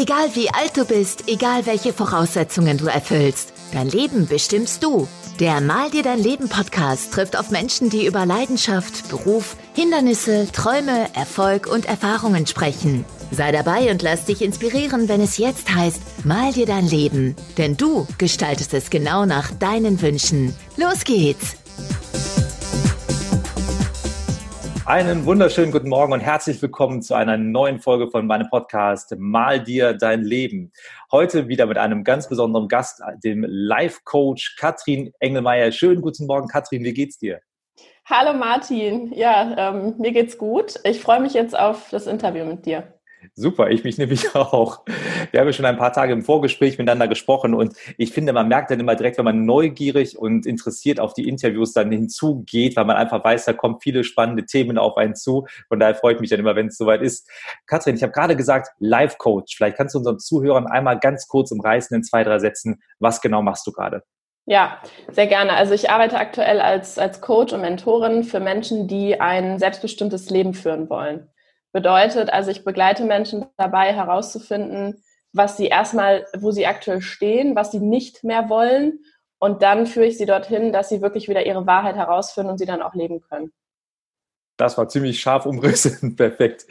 Egal wie alt du bist, egal welche Voraussetzungen du erfüllst, dein Leben bestimmst du. Der Mal dir dein Leben Podcast trifft auf Menschen, die über Leidenschaft, Beruf, Hindernisse, Träume, Erfolg und Erfahrungen sprechen. Sei dabei und lass dich inspirieren, wenn es jetzt heißt, mal dir dein Leben. Denn du gestaltest es genau nach deinen Wünschen. Los geht's! Einen wunderschönen guten Morgen und herzlich willkommen zu einer neuen Folge von meinem Podcast Mal dir dein Leben. Heute wieder mit einem ganz besonderen Gast, dem Life-Coach Katrin Engelmeier. Schönen guten Morgen, Katrin, wie geht's dir? Hallo Martin, ja, ähm, mir geht's gut. Ich freue mich jetzt auf das Interview mit dir. Super, ich mich nämlich auch. Wir haben ja schon ein paar Tage im Vorgespräch miteinander gesprochen und ich finde, man merkt dann immer direkt, wenn man neugierig und interessiert auf die Interviews dann hinzugeht, weil man einfach weiß, da kommen viele spannende Themen auf einen zu. Von daher freue ich mich dann immer, wenn es soweit ist. Katrin, ich habe gerade gesagt, Life Coach. Vielleicht kannst du unseren Zuhörern einmal ganz kurz umreißen in zwei, drei Sätzen. Was genau machst du gerade? Ja, sehr gerne. Also ich arbeite aktuell als, als Coach und Mentorin für Menschen, die ein selbstbestimmtes Leben führen wollen. Bedeutet, also ich begleite Menschen dabei herauszufinden, was sie erstmal, wo sie aktuell stehen, was sie nicht mehr wollen. Und dann führe ich sie dorthin, dass sie wirklich wieder ihre Wahrheit herausfinden und sie dann auch leben können. Das war ziemlich scharf umrissen, perfekt.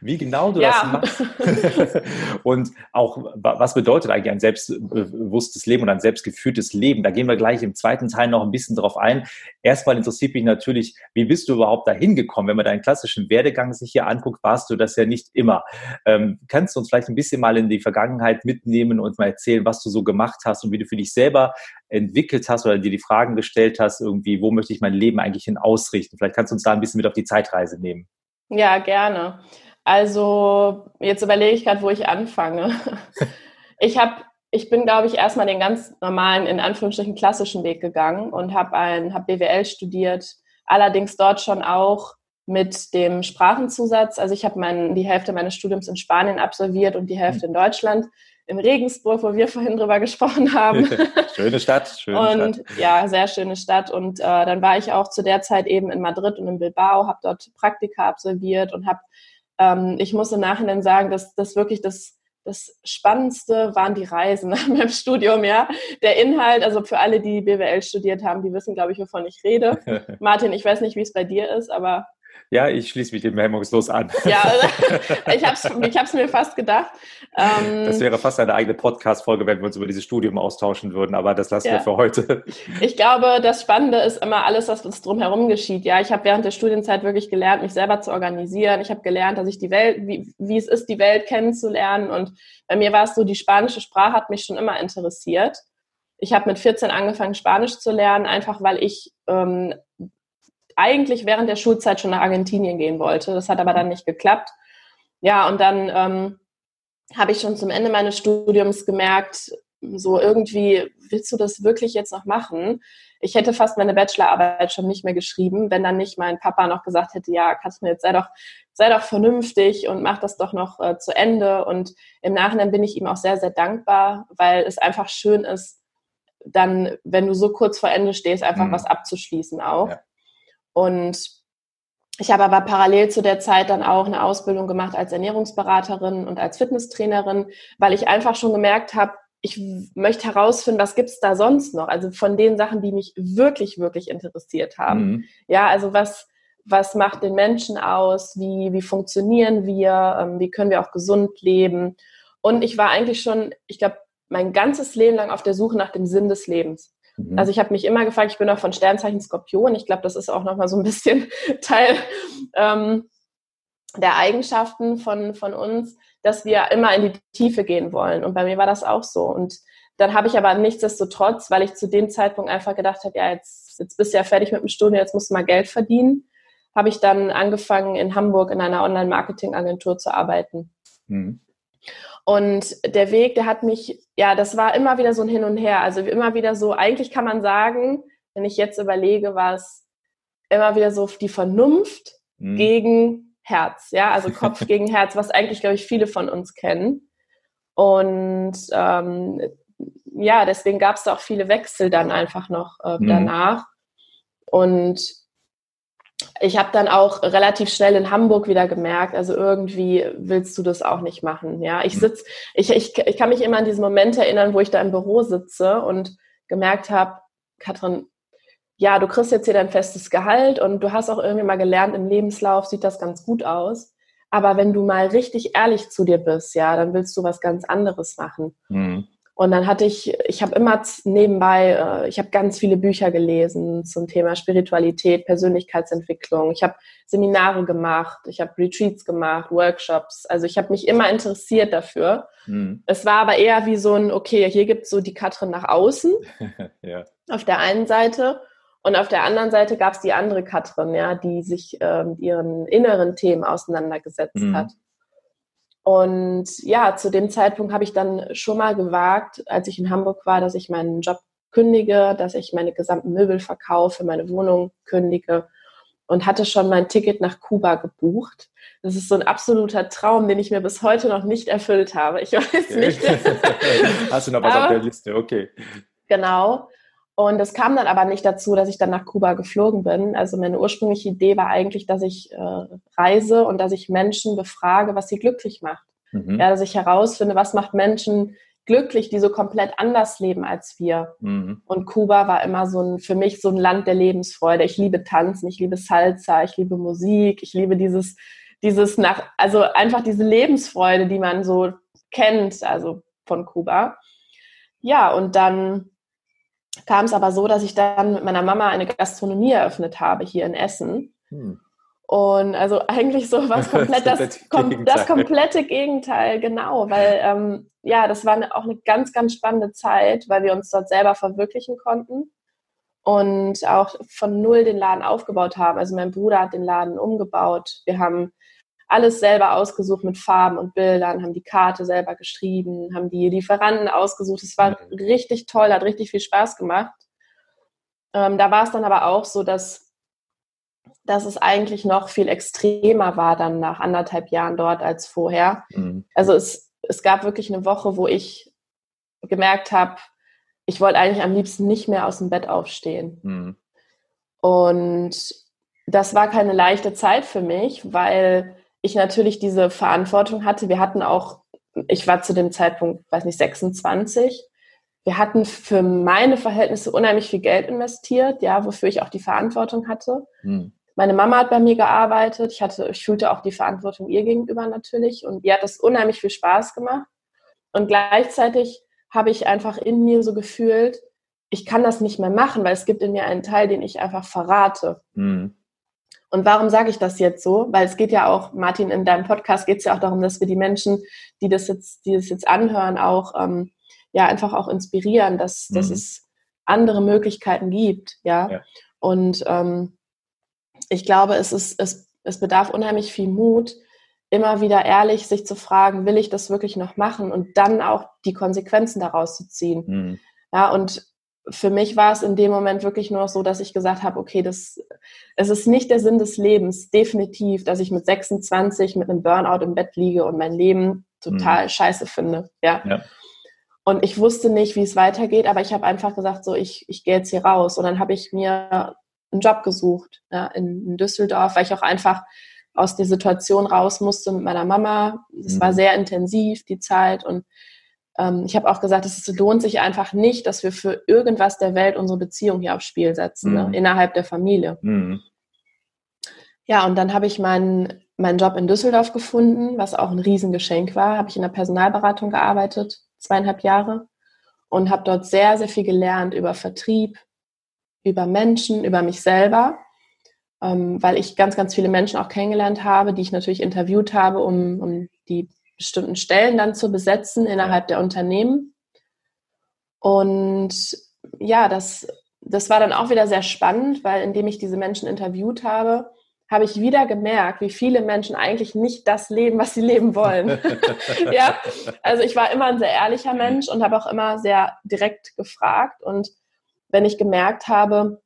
Wie genau du ja. das machst und auch was bedeutet eigentlich ein selbstbewusstes Leben und ein selbstgeführtes Leben? Da gehen wir gleich im zweiten Teil noch ein bisschen drauf ein. Erstmal interessiert mich natürlich, wie bist du überhaupt dahin gekommen? Wenn man deinen klassischen Werdegang sich hier anguckt, warst du das ja nicht immer. Ähm, kannst du uns vielleicht ein bisschen mal in die Vergangenheit mitnehmen und mal erzählen, was du so gemacht hast und wie du für dich selber entwickelt hast oder dir die Fragen gestellt hast, irgendwie, wo möchte ich mein Leben eigentlich hin ausrichten? Vielleicht kannst du uns da ein bisschen mit auf die Zeitreise nehmen. Ja, gerne. Also jetzt überlege ich gerade, wo ich anfange. ich habe ich bin, glaube ich, erstmal den ganz normalen, in Anführungsstrichen klassischen Weg gegangen und habe hab BWL studiert, allerdings dort schon auch mit dem Sprachenzusatz. Also ich habe die Hälfte meines Studiums in Spanien absolviert und die Hälfte in Deutschland in Regensburg, wo wir vorhin drüber gesprochen haben. schöne Stadt, schöne und, Stadt. Ja, sehr schöne Stadt. Und äh, dann war ich auch zu der Zeit eben in Madrid und in Bilbao, habe dort Praktika absolviert und habe, ähm, ich muss im Nachhinein sagen, dass das wirklich das das Spannendste waren die Reisen nach meinem Studium, ja. Der Inhalt, also für alle, die BWL studiert haben, die wissen, glaube ich, wovon ich rede. Martin, ich weiß nicht, wie es bei dir ist, aber ja, ich schließe mich dem hemmungslos an. Ja, ich habe es mir fast gedacht. Ähm, das wäre fast eine eigene Podcast-Folge, wenn wir uns über dieses Studium austauschen würden, aber das lassen ja. wir für heute. Ich glaube, das Spannende ist immer alles, was uns drumherum geschieht. Ja, ich habe während der Studienzeit wirklich gelernt, mich selber zu organisieren. Ich habe gelernt, dass ich die Welt, wie, wie es ist, die Welt kennenzulernen. Und bei mir war es so, die spanische Sprache hat mich schon immer interessiert. Ich habe mit 14 angefangen, Spanisch zu lernen, einfach weil ich ähm, eigentlich während der Schulzeit schon nach Argentinien gehen wollte. Das hat aber dann nicht geklappt. Ja, und dann ähm, habe ich schon zum Ende meines Studiums gemerkt, so irgendwie, willst du das wirklich jetzt noch machen? Ich hätte fast meine Bachelorarbeit schon nicht mehr geschrieben, wenn dann nicht mein Papa noch gesagt hätte, ja, kannst du mir jetzt sei doch, sei doch vernünftig und mach das doch noch äh, zu Ende. Und im Nachhinein bin ich ihm auch sehr, sehr dankbar, weil es einfach schön ist, dann, wenn du so kurz vor Ende stehst, einfach mhm. was abzuschließen auch. Ja. Und ich habe aber parallel zu der Zeit dann auch eine Ausbildung gemacht als Ernährungsberaterin und als Fitnesstrainerin, weil ich einfach schon gemerkt habe, ich möchte herausfinden, was gibt's da sonst noch? Also von den Sachen, die mich wirklich, wirklich interessiert haben. Mhm. Ja, also was, was macht den Menschen aus? Wie, wie funktionieren wir? Ähm, wie können wir auch gesund leben? Und ich war eigentlich schon, ich glaube, mein ganzes Leben lang auf der Suche nach dem Sinn des Lebens. Mhm. Also ich habe mich immer gefragt, ich bin auch von Sternzeichen Skorpion. Ich glaube, das ist auch nochmal so ein bisschen Teil ähm, der Eigenschaften von, von uns, dass wir immer in die Tiefe gehen wollen. Und bei mir war das auch so. Und dann habe ich aber nichtsdestotrotz, weil ich zu dem Zeitpunkt einfach gedacht habe, ja, jetzt, jetzt bist du ja fertig mit dem Studium, jetzt musst du mal Geld verdienen, habe ich dann angefangen, in Hamburg in einer Online-Marketing-Agentur zu arbeiten. Mhm. Und der Weg, der hat mich, ja, das war immer wieder so ein Hin und Her. Also immer wieder so, eigentlich kann man sagen, wenn ich jetzt überlege, war es immer wieder so die Vernunft mhm. gegen Herz, ja, also Kopf gegen Herz, was eigentlich, glaube ich, viele von uns kennen. Und ähm, ja, deswegen gab es da auch viele Wechsel dann einfach noch äh, mhm. danach. Und ich habe dann auch relativ schnell in Hamburg wieder gemerkt, also irgendwie willst du das auch nicht machen. Ja, ich hm. sitz, ich, ich, ich kann mich immer an diesen Moment erinnern, wo ich da im Büro sitze und gemerkt habe, Katrin, ja, du kriegst jetzt hier dein festes Gehalt und du hast auch irgendwie mal gelernt, im Lebenslauf sieht das ganz gut aus. Aber wenn du mal richtig ehrlich zu dir bist, ja, dann willst du was ganz anderes machen. Mhm. Und dann hatte ich, ich habe immer nebenbei, äh, ich habe ganz viele Bücher gelesen zum Thema Spiritualität, Persönlichkeitsentwicklung. Ich habe Seminare gemacht, ich habe Retreats gemacht, Workshops. Also ich habe mich immer interessiert dafür. Mhm. Es war aber eher wie so ein, okay, hier gibt es so die Katrin nach außen ja. auf der einen Seite. Und auf der anderen Seite gab es die andere Katrin, ja, die sich äh, mit ihren inneren Themen auseinandergesetzt mhm. hat. Und ja, zu dem Zeitpunkt habe ich dann schon mal gewagt, als ich in Hamburg war, dass ich meinen Job kündige, dass ich meine gesamten Möbel verkaufe, meine Wohnung kündige und hatte schon mein Ticket nach Kuba gebucht. Das ist so ein absoluter Traum, den ich mir bis heute noch nicht erfüllt habe. Ich weiß nicht. Hast du noch was Aber, auf der Liste? Okay. Genau. Und es kam dann aber nicht dazu, dass ich dann nach Kuba geflogen bin. Also meine ursprüngliche Idee war eigentlich, dass ich äh, reise und dass ich Menschen befrage, was sie glücklich macht. Mhm. Ja, dass ich herausfinde, was macht Menschen glücklich, die so komplett anders leben als wir. Mhm. Und Kuba war immer so ein, für mich so ein Land der Lebensfreude. Ich liebe Tanzen, ich liebe Salsa, ich liebe Musik, ich liebe dieses, dieses nach, also einfach diese Lebensfreude, die man so kennt, also von Kuba. Ja, und dann kam es aber so, dass ich dann mit meiner Mama eine Gastronomie eröffnet habe hier in Essen. Hm. Und also eigentlich so was komplett das, das, kom das, komplette Gegenteil, genau, weil ähm, ja, das war eine, auch eine ganz, ganz spannende Zeit, weil wir uns dort selber verwirklichen konnten und auch von null den Laden aufgebaut haben. Also mein Bruder hat den Laden umgebaut. Wir haben alles selber ausgesucht mit Farben und Bildern, haben die Karte selber geschrieben, haben die Lieferanten ausgesucht. Es war richtig toll, hat richtig viel Spaß gemacht. Ähm, da war es dann aber auch so, dass, dass es eigentlich noch viel extremer war dann nach anderthalb Jahren dort als vorher. Mhm. Also es, es gab wirklich eine Woche, wo ich gemerkt habe, ich wollte eigentlich am liebsten nicht mehr aus dem Bett aufstehen. Mhm. Und das war keine leichte Zeit für mich, weil ich natürlich diese Verantwortung hatte. Wir hatten auch, ich war zu dem Zeitpunkt, weiß nicht, 26. Wir hatten für meine Verhältnisse unheimlich viel Geld investiert, ja, wofür ich auch die Verantwortung hatte. Hm. Meine Mama hat bei mir gearbeitet. Ich hatte, ich fühlte auch die Verantwortung ihr gegenüber natürlich. Und ihr hat das unheimlich viel Spaß gemacht. Und gleichzeitig habe ich einfach in mir so gefühlt, ich kann das nicht mehr machen, weil es gibt in mir einen Teil, den ich einfach verrate. Mhm. Und warum sage ich das jetzt so? Weil es geht ja auch, Martin, in deinem Podcast geht es ja auch darum, dass wir die Menschen, die das jetzt, die das jetzt anhören, auch ähm, ja einfach auch inspirieren, dass, mhm. dass es andere Möglichkeiten gibt, ja. ja. Und ähm, ich glaube, es ist, es, es bedarf unheimlich viel Mut, immer wieder ehrlich sich zu fragen, will ich das wirklich noch machen und dann auch die Konsequenzen daraus zu ziehen. Mhm. Ja, und für mich war es in dem Moment wirklich nur so, dass ich gesagt habe, okay, das, es ist nicht der Sinn des Lebens, definitiv, dass ich mit 26 mit einem Burnout im Bett liege und mein Leben total mhm. scheiße finde. Ja? ja. Und ich wusste nicht, wie es weitergeht, aber ich habe einfach gesagt, so, ich, ich gehe jetzt hier raus. Und dann habe ich mir einen Job gesucht ja, in, in, Düsseldorf, weil ich auch einfach aus der Situation raus musste mit meiner Mama. Es mhm. war sehr intensiv, die Zeit. Und ähm, ich habe auch gesagt, es lohnt sich einfach nicht, dass wir für irgendwas der Welt unsere Beziehung hier aufs Spiel setzen, ne, mhm. ne? innerhalb der Familie. Mhm. Ja, und dann habe ich meinen, meinen Job in Düsseldorf gefunden, was auch ein Riesengeschenk war. Habe ich in der Personalberatung gearbeitet, zweieinhalb Jahre, und habe dort sehr, sehr viel gelernt über Vertrieb, über Menschen, über mich selber, ähm, weil ich ganz, ganz viele Menschen auch kennengelernt habe, die ich natürlich interviewt habe, um, um die bestimmten Stellen dann zu besetzen innerhalb der Unternehmen. Und ja, das, das war dann auch wieder sehr spannend, weil indem ich diese Menschen interviewt habe, habe ich wieder gemerkt, wie viele Menschen eigentlich nicht das leben, was sie leben wollen. ja, also ich war immer ein sehr ehrlicher Mensch und habe auch immer sehr direkt gefragt. Und wenn ich gemerkt habe,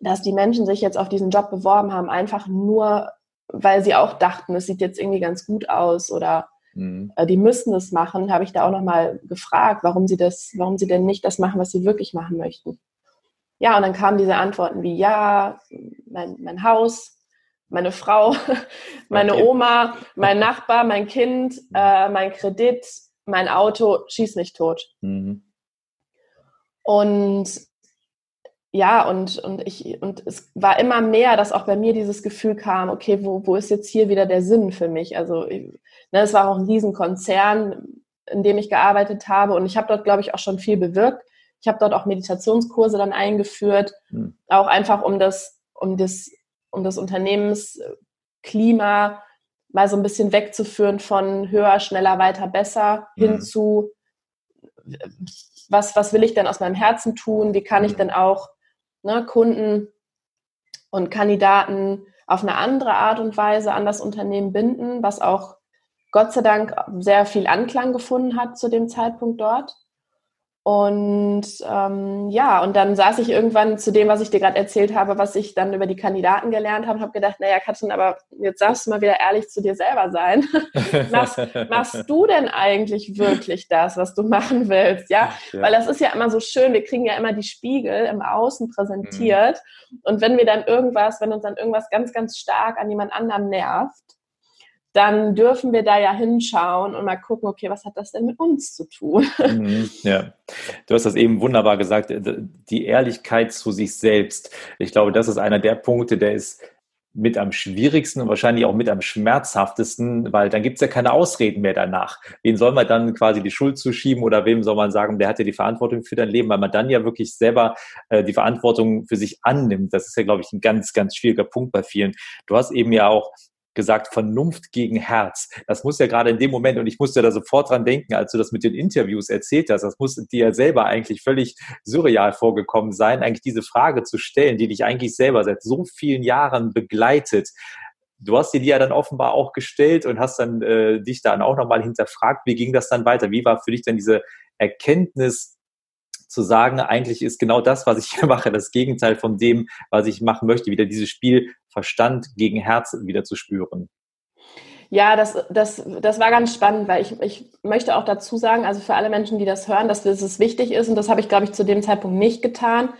dass die Menschen sich jetzt auf diesen Job beworben haben, einfach nur, weil sie auch dachten, es sieht jetzt irgendwie ganz gut aus oder Mhm. Äh, die müssen das machen, habe ich da auch nochmal gefragt, warum sie das, warum sie denn nicht das machen, was sie wirklich machen möchten. Ja, und dann kamen diese Antworten wie, ja, mein, mein Haus, meine Frau, meine okay. Oma, mein Nachbar, mein Kind, mhm. äh, mein Kredit, mein Auto, schieß mich tot. Mhm. Und ja, und, und ich, und es war immer mehr, dass auch bei mir dieses Gefühl kam, okay, wo, wo ist jetzt hier wieder der Sinn für mich? Also, ne, es war auch ein Riesenkonzern, in dem ich gearbeitet habe und ich habe dort, glaube ich, auch schon viel bewirkt. Ich habe dort auch Meditationskurse dann eingeführt, mhm. auch einfach um das, um das, um das Unternehmensklima mal so ein bisschen wegzuführen von höher, schneller, weiter, besser mhm. hin zu was, was will ich denn aus meinem Herzen tun? Wie kann ich hm. denn auch ne, Kunden und Kandidaten auf eine andere Art und Weise an das Unternehmen binden, was auch Gott sei Dank sehr viel Anklang gefunden hat zu dem Zeitpunkt dort. Und ähm, ja, und dann saß ich irgendwann zu dem, was ich dir gerade erzählt habe, was ich dann über die Kandidaten gelernt habe, und habe gedacht, naja, Katrin, aber jetzt darfst du mal wieder ehrlich zu dir selber sein. machst, machst du denn eigentlich wirklich das, was du machen willst? Ja? ja? weil das ist ja immer so schön, wir kriegen ja immer die Spiegel im Außen präsentiert. Mhm. Und wenn wir dann irgendwas, wenn uns dann irgendwas ganz, ganz stark an jemand anderem nervt, dann dürfen wir da ja hinschauen und mal gucken, okay, was hat das denn mit uns zu tun? Mhm, ja, du hast das eben wunderbar gesagt, die Ehrlichkeit zu sich selbst. Ich glaube, das ist einer der Punkte, der ist mit am schwierigsten und wahrscheinlich auch mit am schmerzhaftesten, weil dann gibt es ja keine Ausreden mehr danach. Wen soll man dann quasi die Schuld zuschieben oder wem soll man sagen, der hat ja die Verantwortung für dein Leben, weil man dann ja wirklich selber äh, die Verantwortung für sich annimmt. Das ist ja, glaube ich, ein ganz, ganz schwieriger Punkt bei vielen. Du hast eben ja auch gesagt, Vernunft gegen Herz. Das muss ja gerade in dem Moment, und ich musste da sofort dran denken, als du das mit den Interviews erzählt hast, das muss dir ja selber eigentlich völlig surreal vorgekommen sein, eigentlich diese Frage zu stellen, die dich eigentlich selber seit so vielen Jahren begleitet. Du hast dir die ja dann offenbar auch gestellt und hast dann äh, dich dann auch nochmal hinterfragt. Wie ging das dann weiter? Wie war für dich denn diese Erkenntnis, zu sagen, eigentlich ist genau das, was ich hier mache, das Gegenteil von dem, was ich machen möchte, wieder dieses Spiel Verstand gegen Herz wieder zu spüren. Ja, das, das, das war ganz spannend, weil ich, ich möchte auch dazu sagen, also für alle Menschen, die das hören, dass es wichtig ist, und das habe ich, glaube ich, zu dem Zeitpunkt nicht getan,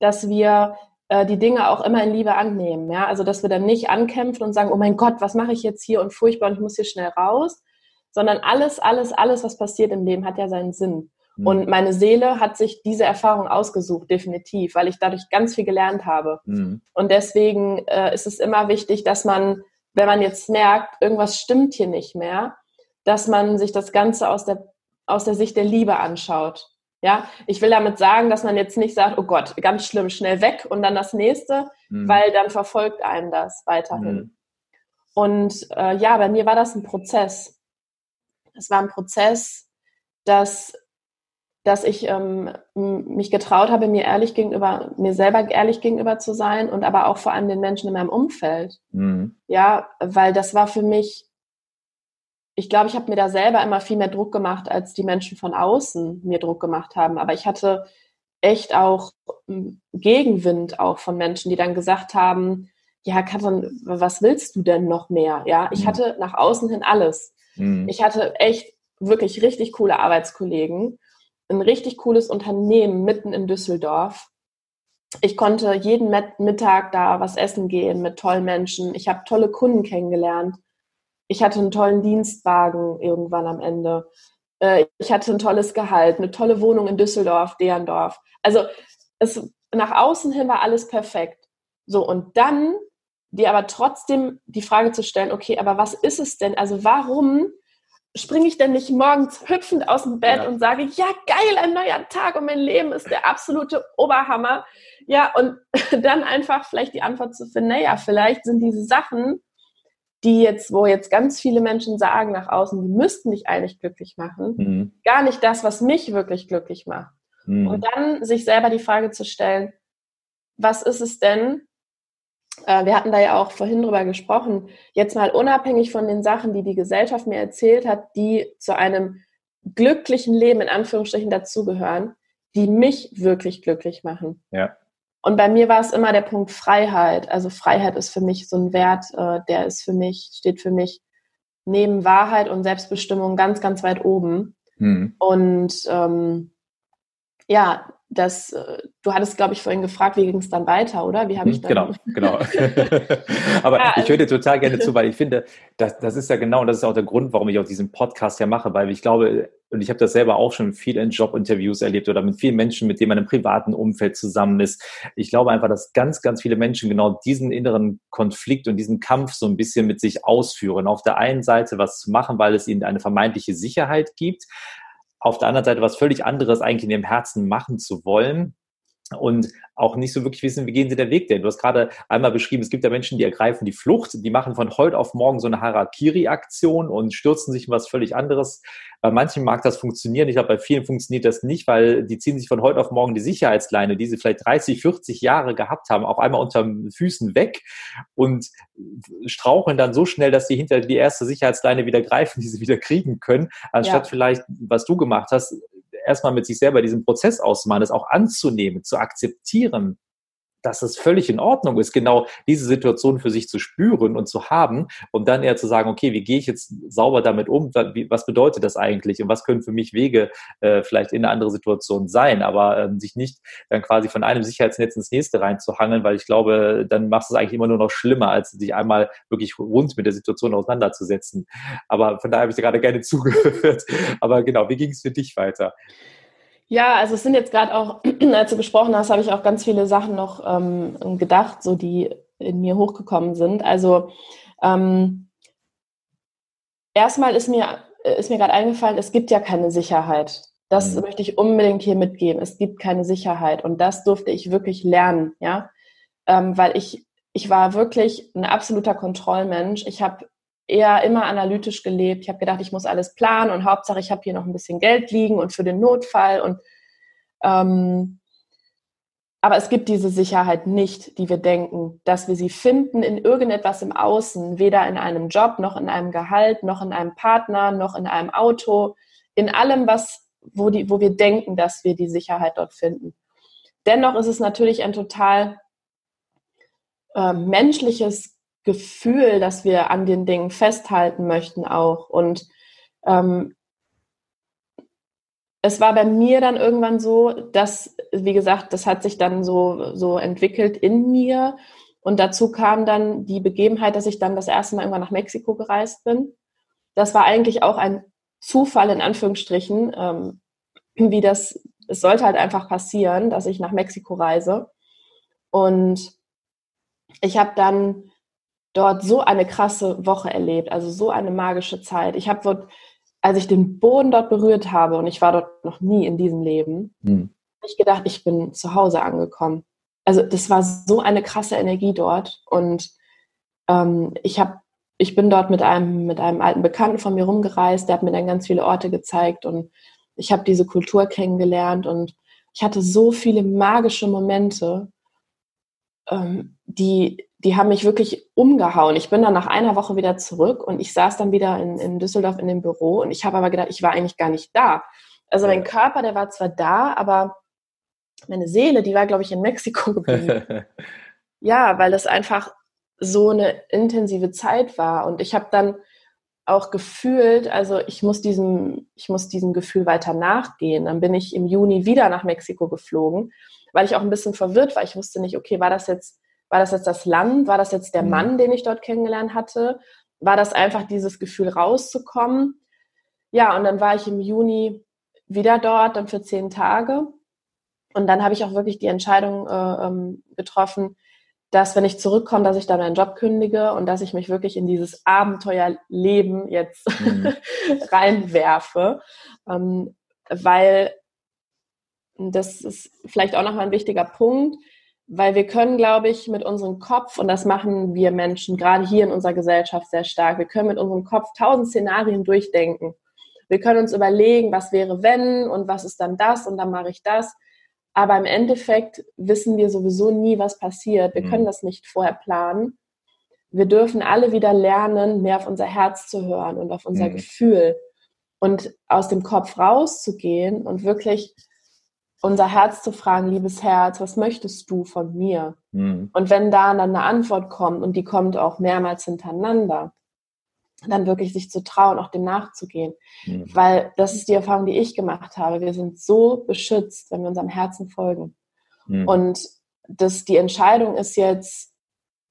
dass wir äh, die Dinge auch immer in Liebe annehmen. Ja? Also, dass wir dann nicht ankämpfen und sagen, oh mein Gott, was mache ich jetzt hier und furchtbar und ich muss hier schnell raus, sondern alles, alles, alles, was passiert im Leben, hat ja seinen Sinn. Mhm. Und meine Seele hat sich diese Erfahrung ausgesucht, definitiv, weil ich dadurch ganz viel gelernt habe. Mhm. Und deswegen äh, ist es immer wichtig, dass man, wenn man jetzt merkt, irgendwas stimmt hier nicht mehr, dass man sich das Ganze aus der, aus der Sicht der Liebe anschaut. Ja, ich will damit sagen, dass man jetzt nicht sagt, oh Gott, ganz schlimm, schnell weg und dann das nächste, mhm. weil dann verfolgt einen das weiterhin. Mhm. Und äh, ja, bei mir war das ein Prozess. Es war ein Prozess, dass dass ich ähm, mich getraut habe, mir ehrlich gegenüber, mir selber ehrlich gegenüber zu sein und aber auch vor allem den Menschen in meinem Umfeld. Mhm. Ja, weil das war für mich, ich glaube, ich habe mir da selber immer viel mehr Druck gemacht, als die Menschen von außen mir Druck gemacht haben. Aber ich hatte echt auch Gegenwind auch von Menschen, die dann gesagt haben, ja, Katrin, was willst du denn noch mehr? Ja, ich mhm. hatte nach außen hin alles. Mhm. Ich hatte echt wirklich richtig coole Arbeitskollegen ein richtig cooles Unternehmen mitten in Düsseldorf. Ich konnte jeden Mittag da was essen gehen mit tollen Menschen. Ich habe tolle Kunden kennengelernt. Ich hatte einen tollen Dienstwagen irgendwann am Ende. Äh, ich hatte ein tolles Gehalt, eine tolle Wohnung in Düsseldorf, Derendorf. Also es, nach außen hin war alles perfekt. So, und dann dir aber trotzdem die Frage zu stellen, okay, aber was ist es denn? Also warum springe ich denn nicht morgens hüpfend aus dem Bett ja. und sage, ja, geil, ein neuer Tag und mein Leben ist der absolute Oberhammer. Ja, und dann einfach vielleicht die Antwort zu finden, naja, vielleicht sind diese Sachen, die jetzt, wo jetzt ganz viele Menschen sagen nach außen, die müssten dich eigentlich glücklich machen, mhm. gar nicht das, was mich wirklich glücklich macht. Mhm. Und dann sich selber die Frage zu stellen, was ist es denn, wir hatten da ja auch vorhin drüber gesprochen, jetzt mal unabhängig von den Sachen, die die Gesellschaft mir erzählt hat, die zu einem glücklichen Leben in Anführungsstrichen dazugehören, die mich wirklich glücklich machen. Ja. Und bei mir war es immer der Punkt Freiheit. Also Freiheit ist für mich so ein Wert, äh, der ist für mich, steht für mich neben Wahrheit und Selbstbestimmung ganz, ganz weit oben. Mhm. Und ähm, ja, das, äh, du hattest, glaube ich, vorhin gefragt, wie ging es dann weiter, oder? Wie habe ich mhm, dann... Genau, genau. Aber ja, ich höre dir total gerne zu, weil ich finde, das, das ist ja genau, und das ist auch der Grund, warum ich auch diesen Podcast ja mache, weil ich glaube, und ich habe das selber auch schon viel in Jobinterviews erlebt oder mit vielen Menschen, mit denen man im privaten Umfeld zusammen ist. Ich glaube einfach, dass ganz, ganz viele Menschen genau diesen inneren Konflikt und diesen Kampf so ein bisschen mit sich ausführen. Auf der einen Seite was zu machen, weil es ihnen eine vermeintliche Sicherheit gibt, auf der anderen Seite was völlig anderes eigentlich in ihrem Herzen machen zu wollen und auch nicht so wirklich wissen, wie gehen sie den Weg denn. Du hast gerade einmal beschrieben, es gibt ja Menschen, die ergreifen die Flucht, die machen von heute auf morgen so eine Harakiri-Aktion und stürzen sich in was völlig anderes. Bei manchen mag das funktionieren. Ich glaube, bei vielen funktioniert das nicht, weil die ziehen sich von heute auf morgen die Sicherheitsleine, die sie vielleicht 30, 40 Jahre gehabt haben, auf einmal unter Füßen weg und straucheln dann so schnell, dass sie hinter die erste Sicherheitsleine wieder greifen, die sie wieder kriegen können, anstatt ja. vielleicht, was du gemacht hast, erstmal mit sich selber diesen Prozess auszumachen, das auch anzunehmen, zu akzeptieren, dass es völlig in Ordnung ist, genau diese Situation für sich zu spüren und zu haben und dann eher zu sagen, okay, wie gehe ich jetzt sauber damit um? Was bedeutet das eigentlich? Und was können für mich Wege äh, vielleicht in eine andere Situation sein? Aber ähm, sich nicht dann quasi von einem Sicherheitsnetz ins nächste reinzuhangeln, weil ich glaube, dann machst du es eigentlich immer nur noch schlimmer, als sich einmal wirklich rund mit der Situation auseinanderzusetzen. Aber von daher habe ich dir gerade gerne zugehört. Aber genau, wie ging es für dich weiter? Ja, also es sind jetzt gerade auch, als du gesprochen hast, habe ich auch ganz viele Sachen noch ähm, gedacht, so die in mir hochgekommen sind. Also ähm, erstmal ist mir, ist mir gerade eingefallen, es gibt ja keine Sicherheit. Das mhm. möchte ich unbedingt hier mitgeben. Es gibt keine Sicherheit. Und das durfte ich wirklich lernen, ja. Ähm, weil ich, ich war wirklich ein absoluter Kontrollmensch. Ich habe eher immer analytisch gelebt. Ich habe gedacht, ich muss alles planen und Hauptsache, ich habe hier noch ein bisschen Geld liegen und für den Notfall. Und ähm, aber es gibt diese Sicherheit nicht, die wir denken, dass wir sie finden in irgendetwas im Außen, weder in einem Job, noch in einem Gehalt, noch in einem Partner, noch in einem Auto, in allem, was, wo, die, wo wir denken, dass wir die Sicherheit dort finden. Dennoch ist es natürlich ein total äh, menschliches Gefühl, dass wir an den Dingen festhalten möchten auch. Und ähm, es war bei mir dann irgendwann so, dass, wie gesagt, das hat sich dann so, so entwickelt in mir. Und dazu kam dann die Begebenheit, dass ich dann das erste Mal irgendwann nach Mexiko gereist bin. Das war eigentlich auch ein Zufall in Anführungsstrichen, ähm, wie das, es sollte halt einfach passieren, dass ich nach Mexiko reise. Und ich habe dann dort so eine krasse Woche erlebt, also so eine magische Zeit. Ich habe dort, als ich den Boden dort berührt habe, und ich war dort noch nie in diesem Leben, hm. habe ich gedacht, ich bin zu Hause angekommen. Also das war so eine krasse Energie dort. Und ähm, ich habe ich bin dort mit einem, mit einem alten Bekannten von mir rumgereist, der hat mir dann ganz viele Orte gezeigt und ich habe diese Kultur kennengelernt und ich hatte so viele magische Momente, ähm, die, die haben mich wirklich umgehauen. Ich bin dann nach einer Woche wieder zurück und ich saß dann wieder in, in Düsseldorf in dem Büro und ich habe aber gedacht, ich war eigentlich gar nicht da. Also mein Körper, der war zwar da, aber meine Seele, die war, glaube ich, in Mexiko geblieben. ja, weil das einfach so eine intensive Zeit war. Und ich habe dann auch gefühlt, also ich muss diesem, ich muss diesem Gefühl weiter nachgehen. Dann bin ich im Juni wieder nach Mexiko geflogen, weil ich auch ein bisschen verwirrt war. Ich wusste nicht, okay, war das jetzt war das jetzt das Land? War das jetzt der mhm. Mann, den ich dort kennengelernt hatte? War das einfach dieses Gefühl rauszukommen? Ja, und dann war ich im Juni wieder dort, dann für zehn Tage. Und dann habe ich auch wirklich die Entscheidung äh, ähm, getroffen, dass wenn ich zurückkomme, dass ich dann meinen Job kündige und dass ich mich wirklich in dieses Abenteuerleben jetzt mhm. reinwerfe. Ähm, weil das ist vielleicht auch nochmal ein wichtiger Punkt weil wir können, glaube ich, mit unserem Kopf, und das machen wir Menschen gerade hier in unserer Gesellschaft sehr stark, wir können mit unserem Kopf tausend Szenarien durchdenken. Wir können uns überlegen, was wäre wenn und was ist dann das und dann mache ich das. Aber im Endeffekt wissen wir sowieso nie, was passiert. Wir mhm. können das nicht vorher planen. Wir dürfen alle wieder lernen, mehr auf unser Herz zu hören und auf unser mhm. Gefühl und aus dem Kopf rauszugehen und wirklich unser Herz zu fragen, liebes Herz, was möchtest du von mir? Mhm. Und wenn da dann eine Antwort kommt und die kommt auch mehrmals hintereinander, dann wirklich sich zu trauen, auch dem nachzugehen. Mhm. Weil das ist die Erfahrung, die ich gemacht habe. Wir sind so beschützt, wenn wir unserem Herzen folgen. Mhm. Und das, die Entscheidung ist jetzt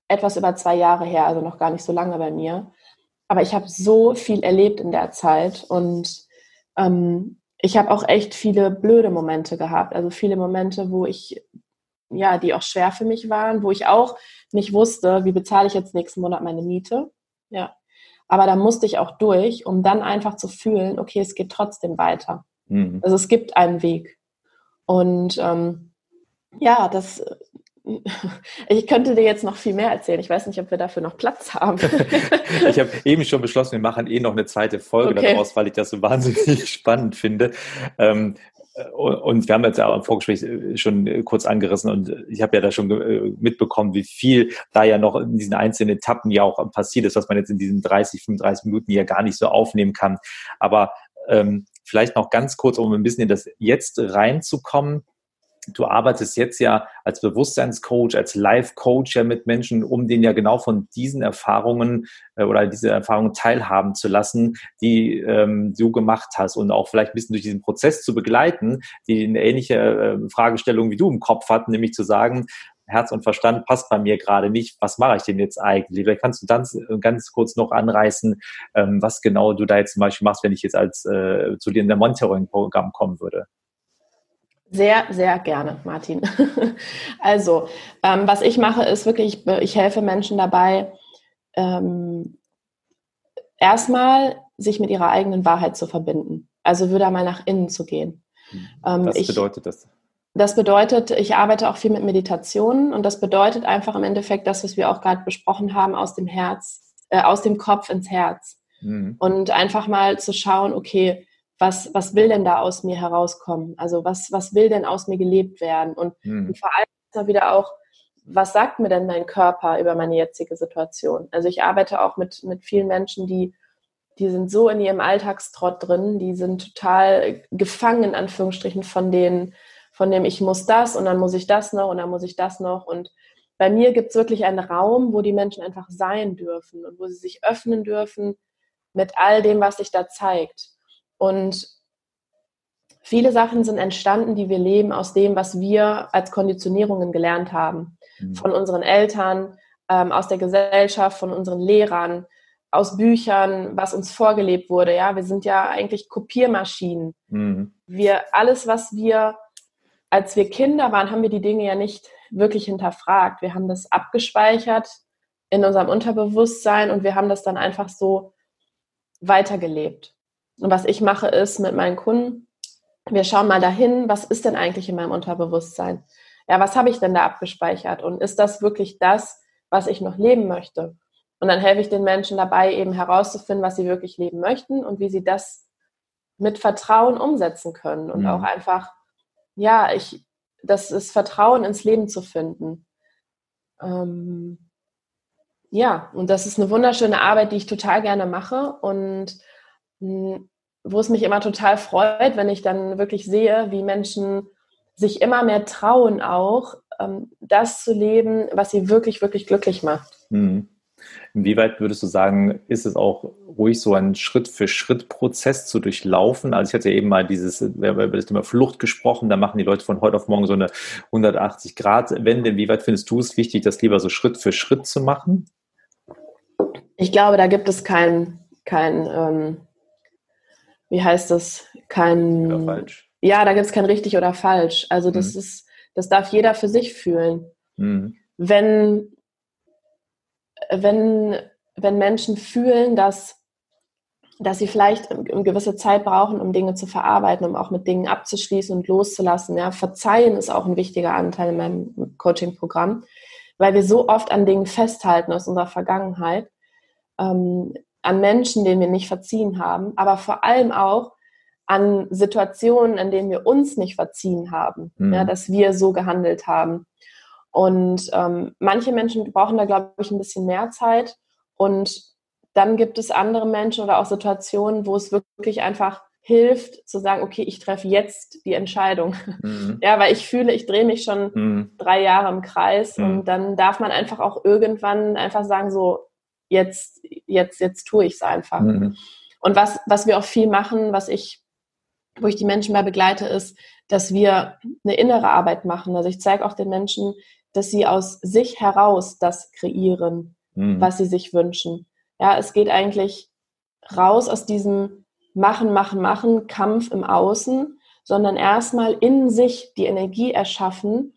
etwas über zwei Jahre her, also noch gar nicht so lange bei mir. Aber ich habe so viel erlebt in der Zeit und ähm, ich habe auch echt viele blöde Momente gehabt. Also viele Momente, wo ich, ja, die auch schwer für mich waren, wo ich auch nicht wusste, wie bezahle ich jetzt nächsten Monat meine Miete. Ja. Aber da musste ich auch durch, um dann einfach zu fühlen, okay, es geht trotzdem weiter. Mhm. Also es gibt einen Weg. Und ähm, ja, das ich könnte dir jetzt noch viel mehr erzählen. Ich weiß nicht, ob wir dafür noch Platz haben. ich habe eben schon beschlossen, wir machen eh noch eine zweite Folge okay. daraus, weil ich das so wahnsinnig spannend finde. Ähm, und wir haben jetzt ja im Vorgespräch äh, schon kurz angerissen und ich habe ja da schon äh, mitbekommen, wie viel da ja noch in diesen einzelnen Etappen ja auch passiert ist, was man jetzt in diesen 30, 35 Minuten ja gar nicht so aufnehmen kann. Aber ähm, vielleicht noch ganz kurz, um ein bisschen in das Jetzt reinzukommen du arbeitest jetzt ja als Bewusstseinscoach, als Life-Coach ja mit Menschen, um denen ja genau von diesen Erfahrungen äh, oder diese Erfahrungen teilhaben zu lassen, die ähm, du gemacht hast und auch vielleicht ein bisschen durch diesen Prozess zu begleiten, die eine ähnliche äh, Fragestellung wie du im Kopf hatten, nämlich zu sagen, Herz und Verstand passt bei mir gerade nicht. Was mache ich denn jetzt eigentlich? Vielleicht kannst du dann ganz kurz noch anreißen, ähm, was genau du da jetzt zum Beispiel machst, wenn ich jetzt als äh, zu dir in der Monitoring-Programm kommen würde. Sehr, sehr gerne, Martin. also, ähm, was ich mache, ist wirklich, ich helfe Menschen dabei, ähm, erstmal sich mit ihrer eigenen Wahrheit zu verbinden. Also wieder mal nach innen zu gehen. Hm. Ähm, was ich, bedeutet das? Das bedeutet, ich arbeite auch viel mit Meditationen und das bedeutet einfach im Endeffekt das, was wir auch gerade besprochen haben, aus dem Herz, äh, aus dem Kopf ins Herz. Mhm. Und einfach mal zu schauen, okay, was, was will denn da aus mir herauskommen? Also was, was will denn aus mir gelebt werden? Und, mhm. und vor allem ist wieder auch, was sagt mir denn mein Körper über meine jetzige Situation? Also ich arbeite auch mit, mit vielen Menschen, die, die sind so in ihrem Alltagstrott drin, die sind total gefangen, in Anführungsstrichen, von den, von dem ich muss das und dann muss ich das noch und dann muss ich das noch. Und bei mir gibt es wirklich einen Raum, wo die Menschen einfach sein dürfen und wo sie sich öffnen dürfen mit all dem, was sich da zeigt. Und viele Sachen sind entstanden, die wir leben aus dem, was wir als Konditionierungen gelernt haben. Mhm. Von unseren Eltern, ähm, aus der Gesellschaft, von unseren Lehrern, aus Büchern, was uns vorgelebt wurde. Ja, wir sind ja eigentlich Kopiermaschinen. Mhm. Wir, alles, was wir, als wir Kinder waren, haben wir die Dinge ja nicht wirklich hinterfragt. Wir haben das abgespeichert in unserem Unterbewusstsein und wir haben das dann einfach so weitergelebt. Und was ich mache, ist mit meinen Kunden, wir schauen mal dahin, was ist denn eigentlich in meinem Unterbewusstsein? Ja, was habe ich denn da abgespeichert? Und ist das wirklich das, was ich noch leben möchte? Und dann helfe ich den Menschen dabei, eben herauszufinden, was sie wirklich leben möchten und wie sie das mit Vertrauen umsetzen können. Und mhm. auch einfach, ja, ich, das ist Vertrauen ins Leben zu finden. Ähm, ja, und das ist eine wunderschöne Arbeit, die ich total gerne mache. Und wo es mich immer total freut, wenn ich dann wirklich sehe, wie Menschen sich immer mehr trauen, auch ähm, das zu leben, was sie wirklich, wirklich glücklich macht. Mhm. Inwieweit würdest du sagen, ist es auch ruhig so ein Schritt-für-Schritt-Prozess zu durchlaufen? Also ich hatte eben mal dieses, über das Thema Flucht gesprochen, da machen die Leute von heute auf morgen so eine 180-Grad-Wende. Inwieweit findest du es wichtig, das lieber so Schritt für Schritt zu machen? Ich glaube, da gibt es kein, kein ähm, wie heißt das, kein. Oder falsch. Ja, da gibt es kein richtig oder falsch. Also das mhm. ist, das darf jeder für sich fühlen. Mhm. Wenn, wenn, wenn Menschen fühlen, dass, dass sie vielleicht eine gewisse Zeit brauchen, um Dinge zu verarbeiten, um auch mit Dingen abzuschließen und loszulassen. Ja, Verzeihen ist auch ein wichtiger Anteil in meinem Coaching-Programm, weil wir so oft an Dingen festhalten aus unserer Vergangenheit. Ähm, an Menschen, denen wir nicht verziehen haben, aber vor allem auch an Situationen, an denen wir uns nicht verziehen haben, mhm. ja, dass wir so gehandelt haben. Und ähm, manche Menschen brauchen da, glaube ich, ein bisschen mehr Zeit. Und dann gibt es andere Menschen oder auch Situationen, wo es wirklich einfach hilft, zu sagen, okay, ich treffe jetzt die Entscheidung. Mhm. Ja, weil ich fühle, ich drehe mich schon mhm. drei Jahre im Kreis mhm. und dann darf man einfach auch irgendwann einfach sagen, so, jetzt, jetzt, jetzt tue ich es einfach. Mhm. Und was, was wir auch viel machen, was ich, wo ich die Menschen mehr begleite, ist, dass wir eine innere Arbeit machen. Also ich zeige auch den Menschen, dass sie aus sich heraus das kreieren, mhm. was sie sich wünschen. Ja, es geht eigentlich raus aus diesem Machen, Machen, Machen, Kampf im Außen, sondern erstmal in sich die Energie erschaffen,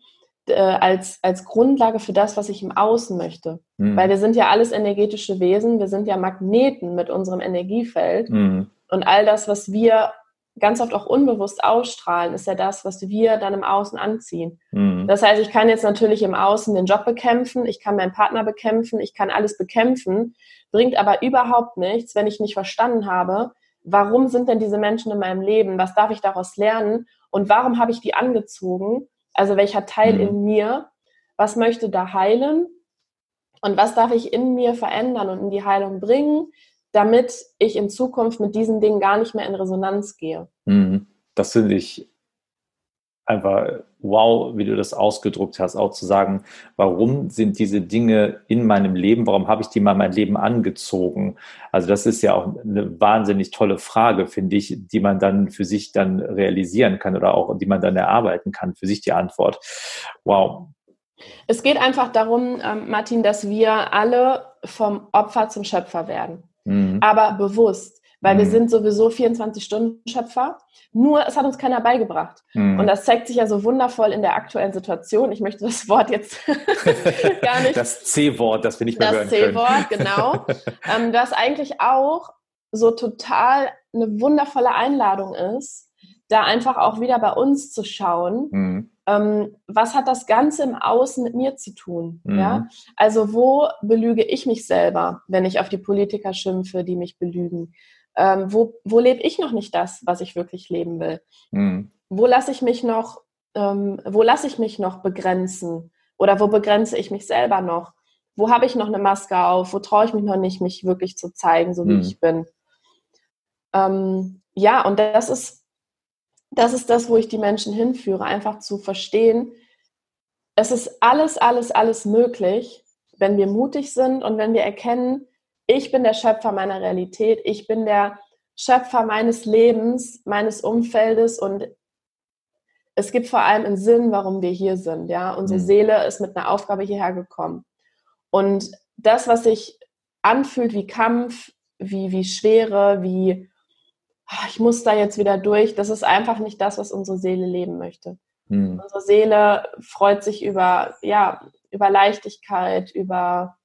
äh, als, als Grundlage für das, was ich im Außen möchte. Mhm. Weil wir sind ja alles energetische Wesen, wir sind ja Magneten mit unserem Energiefeld. Mhm. Und all das, was wir ganz oft auch unbewusst ausstrahlen, ist ja das, was wir dann im Außen anziehen. Mhm. Das heißt, ich kann jetzt natürlich im Außen den Job bekämpfen, ich kann meinen Partner bekämpfen, ich kann alles bekämpfen, bringt aber überhaupt nichts, wenn ich nicht verstanden habe, warum sind denn diese Menschen in meinem Leben, was darf ich daraus lernen und warum habe ich die angezogen, also welcher Teil mhm. in mir, was möchte da heilen und was darf ich in mir verändern und in die Heilung bringen, damit ich in Zukunft mit diesen Dingen gar nicht mehr in Resonanz gehe. Mhm. Das finde ich einfach wow, wie du das ausgedruckt hast, auch zu sagen, warum sind diese Dinge in meinem Leben, warum habe ich die mal in mein Leben angezogen? Also das ist ja auch eine wahnsinnig tolle Frage, finde ich, die man dann für sich dann realisieren kann oder auch die man dann erarbeiten kann, für sich die Antwort. Wow. Es geht einfach darum, ähm, Martin, dass wir alle vom Opfer zum Schöpfer werden, mhm. aber bewusst weil mhm. wir sind sowieso 24-Stunden-Schöpfer. Nur, es hat uns keiner beigebracht. Mhm. Und das zeigt sich ja so wundervoll in der aktuellen Situation. Ich möchte das Wort jetzt gar nicht. Das C-Wort, das wir nicht mehr das hören können. Das C-Wort, genau. ähm, das eigentlich auch so total eine wundervolle Einladung ist, da einfach auch wieder bei uns zu schauen. Mhm. Ähm, was hat das Ganze im Außen mit mir zu tun? Mhm. Ja? Also wo belüge ich mich selber, wenn ich auf die Politiker schimpfe, die mich belügen? Ähm, wo, wo lebe ich noch nicht das, was ich wirklich leben will? Mhm. Wo lasse ich mich noch, ähm, wo lasse ich mich noch begrenzen? Oder wo begrenze ich mich selber noch? Wo habe ich noch eine Maske auf? Wo traue ich mich noch nicht, mich wirklich zu zeigen, so wie mhm. ich bin? Ähm, ja, und das ist, das ist das, wo ich die Menschen hinführe, einfach zu verstehen, es ist alles, alles, alles möglich, wenn wir mutig sind und wenn wir erkennen, ich bin der Schöpfer meiner Realität, ich bin der Schöpfer meines Lebens, meines Umfeldes und es gibt vor allem einen Sinn, warum wir hier sind. Ja, unsere mhm. Seele ist mit einer Aufgabe hierher gekommen. Und das, was sich anfühlt wie Kampf, wie, wie Schwere, wie ah, ich muss da jetzt wieder durch, das ist einfach nicht das, was unsere Seele leben möchte. Mhm. Unsere Seele freut sich über, ja, über Leichtigkeit, über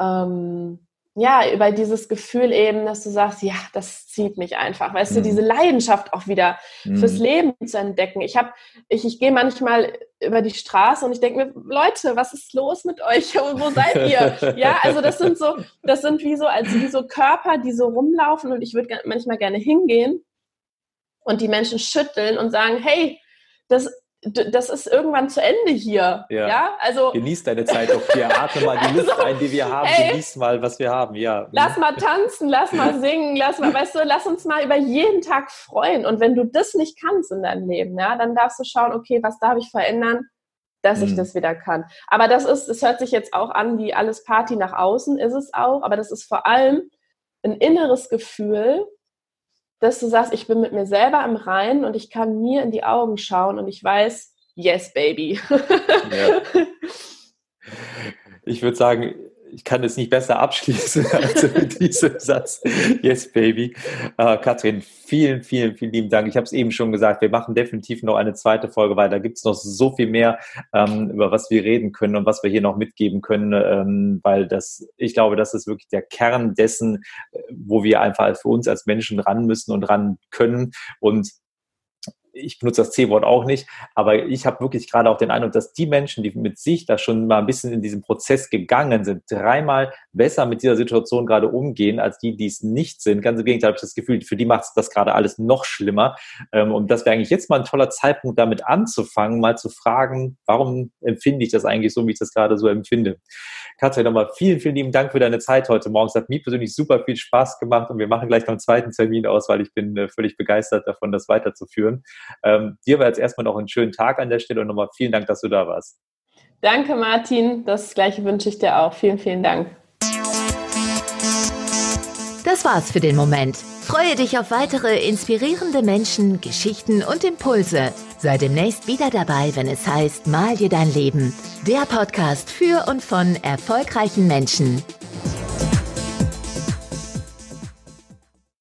ähm, ja, über dieses Gefühl eben, dass du sagst, ja, das zieht mich einfach, weißt mhm. du, diese Leidenschaft auch wieder mhm. fürs Leben zu entdecken. Ich habe, ich, ich gehe manchmal über die Straße und ich denke mir, Leute, was ist los mit euch? Wo seid ihr? ja, also das sind so, das sind wie so, als wie so Körper, die so rumlaufen und ich würde manchmal gerne hingehen und die Menschen schütteln und sagen, hey, das, das ist irgendwann zu Ende hier. Ja. ja? Also, Genieß deine Zeit doch hier. Atme mal die Luft also, ein, die wir haben. Ey, Genieß mal, was wir haben. Ja. Lass mal tanzen, lass mal singen, lass mal, weißt du, lass uns mal über jeden Tag freuen. Und wenn du das nicht kannst in deinem Leben, ja, dann darfst du schauen, okay, was darf ich verändern, dass mhm. ich das wieder kann. Aber das ist, es hört sich jetzt auch an wie alles Party nach außen, ist es auch, aber das ist vor allem ein inneres Gefühl, dass du sagst, ich bin mit mir selber im Reinen und ich kann mir in die Augen schauen und ich weiß, yes, baby. Ja. Ich würde sagen, ich kann es nicht besser abschließen als mit diesem Satz. Yes, baby. Äh, Katrin, vielen, vielen, vielen lieben Dank. Ich habe es eben schon gesagt, wir machen definitiv noch eine zweite Folge, weil da gibt es noch so viel mehr, ähm, über was wir reden können und was wir hier noch mitgeben können, ähm, weil das, ich glaube, das ist wirklich der Kern dessen, äh, wo wir einfach für uns als Menschen ran müssen und ran können. Und ich benutze das C-Wort auch nicht, aber ich habe wirklich gerade auch den Eindruck, dass die Menschen, die mit sich da schon mal ein bisschen in diesem Prozess gegangen sind, dreimal besser mit dieser Situation gerade umgehen, als die, die es nicht sind. Ganz im Gegenteil habe ich das Gefühl, für die macht das gerade alles noch schlimmer. Ähm, und das wäre eigentlich jetzt mal ein toller Zeitpunkt, damit anzufangen, mal zu fragen, warum empfinde ich das eigentlich so, wie ich das gerade so empfinde. Katja, nochmal vielen, vielen lieben Dank für deine Zeit heute Morgen. Es hat mir persönlich super viel Spaß gemacht und wir machen gleich noch einen zweiten Termin aus, weil ich bin äh, völlig begeistert davon, das weiterzuführen. Ähm, dir war jetzt erstmal noch einen schönen Tag an der Stelle und nochmal vielen Dank, dass du da warst. Danke, Martin. Das gleiche wünsche ich dir auch. Vielen, vielen Dank. Das war's für den Moment. Freue dich auf weitere inspirierende Menschen, Geschichten und Impulse. Sei demnächst wieder dabei, wenn es heißt Mal dir dein Leben. Der Podcast für und von erfolgreichen Menschen.